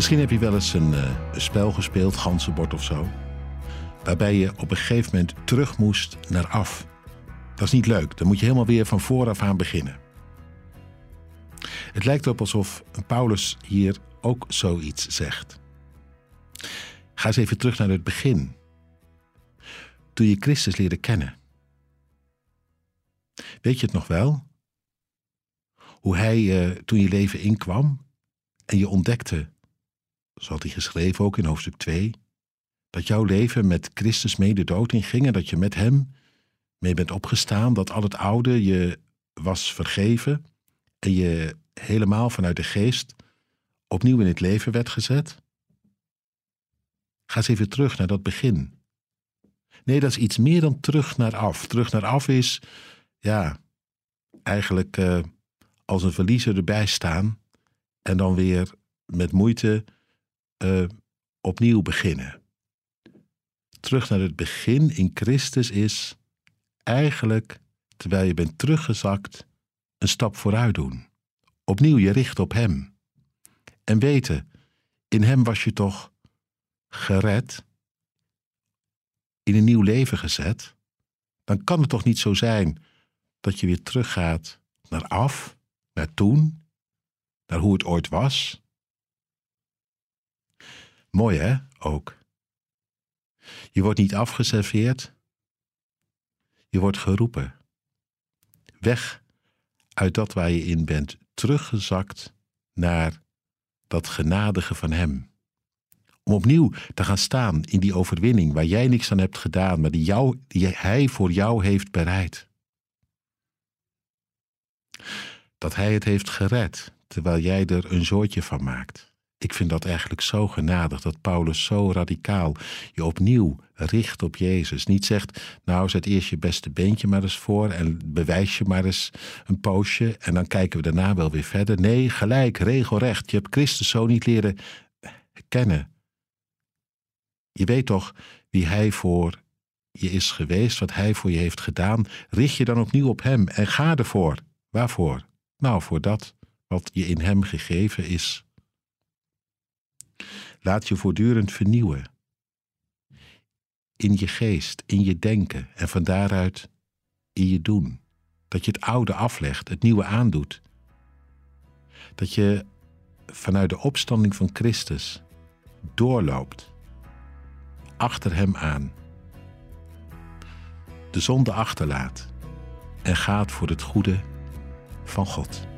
Misschien heb je wel eens een, uh, een spel gespeeld, ganzenbord of zo. Waarbij je op een gegeven moment terug moest naar af. Dat is niet leuk. Dan moet je helemaal weer van vooraf aan beginnen. Het lijkt erop alsof Paulus hier ook zoiets zegt. Ga eens even terug naar het begin. Toen je Christus leerde kennen. Weet je het nog wel? Hoe hij uh, toen je leven inkwam en je ontdekte, zo had hij geschreven ook in hoofdstuk 2, dat jouw leven met Christus mee de dood inging en dat je met hem mee bent opgestaan, dat al het oude je was vergeven en je helemaal vanuit de geest opnieuw in het leven werd gezet? Ga eens even terug naar dat begin. Nee, dat is iets meer dan terug naar af. Terug naar af is, ja, eigenlijk uh, als een verliezer erbij staan en dan weer met moeite uh, opnieuw beginnen. Terug naar het begin in Christus is eigenlijk, terwijl je bent teruggezakt, een stap vooruit doen. Opnieuw je richt op Hem. En weten, in Hem was je toch gered, in een nieuw leven gezet. Dan kan het toch niet zo zijn dat je weer teruggaat naar af, naar toen, naar hoe het ooit was. Mooi hè, ook. Je wordt niet afgeserveerd, je wordt geroepen. Weg uit dat waar je in bent, teruggezakt naar dat genadige van Hem. Om opnieuw te gaan staan in die overwinning waar jij niks aan hebt gedaan, maar die, jou, die Hij voor jou heeft bereid. Dat Hij het heeft gered, terwijl jij er een zoortje van maakt. Ik vind dat eigenlijk zo genadig dat Paulus zo radicaal je opnieuw richt op Jezus. Niet zegt, nou zet eerst je beste beentje maar eens voor en bewijs je maar eens een poosje en dan kijken we daarna wel weer verder. Nee, gelijk, regelrecht. Je hebt Christus zo niet leren kennen. Je weet toch wie Hij voor je is geweest, wat Hij voor je heeft gedaan. Richt je dan opnieuw op Hem en ga ervoor. Waarvoor? Nou, voor dat wat je in Hem gegeven is. Laat je voortdurend vernieuwen. In je geest, in je denken en van daaruit in je doen. Dat je het oude aflegt, het nieuwe aandoet. Dat je vanuit de opstanding van Christus doorloopt, achter Hem aan. De zonde achterlaat en gaat voor het goede van God.